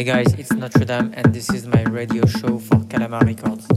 Hey guys, it's Notre Dame, and this is my radio show for Calamar Records.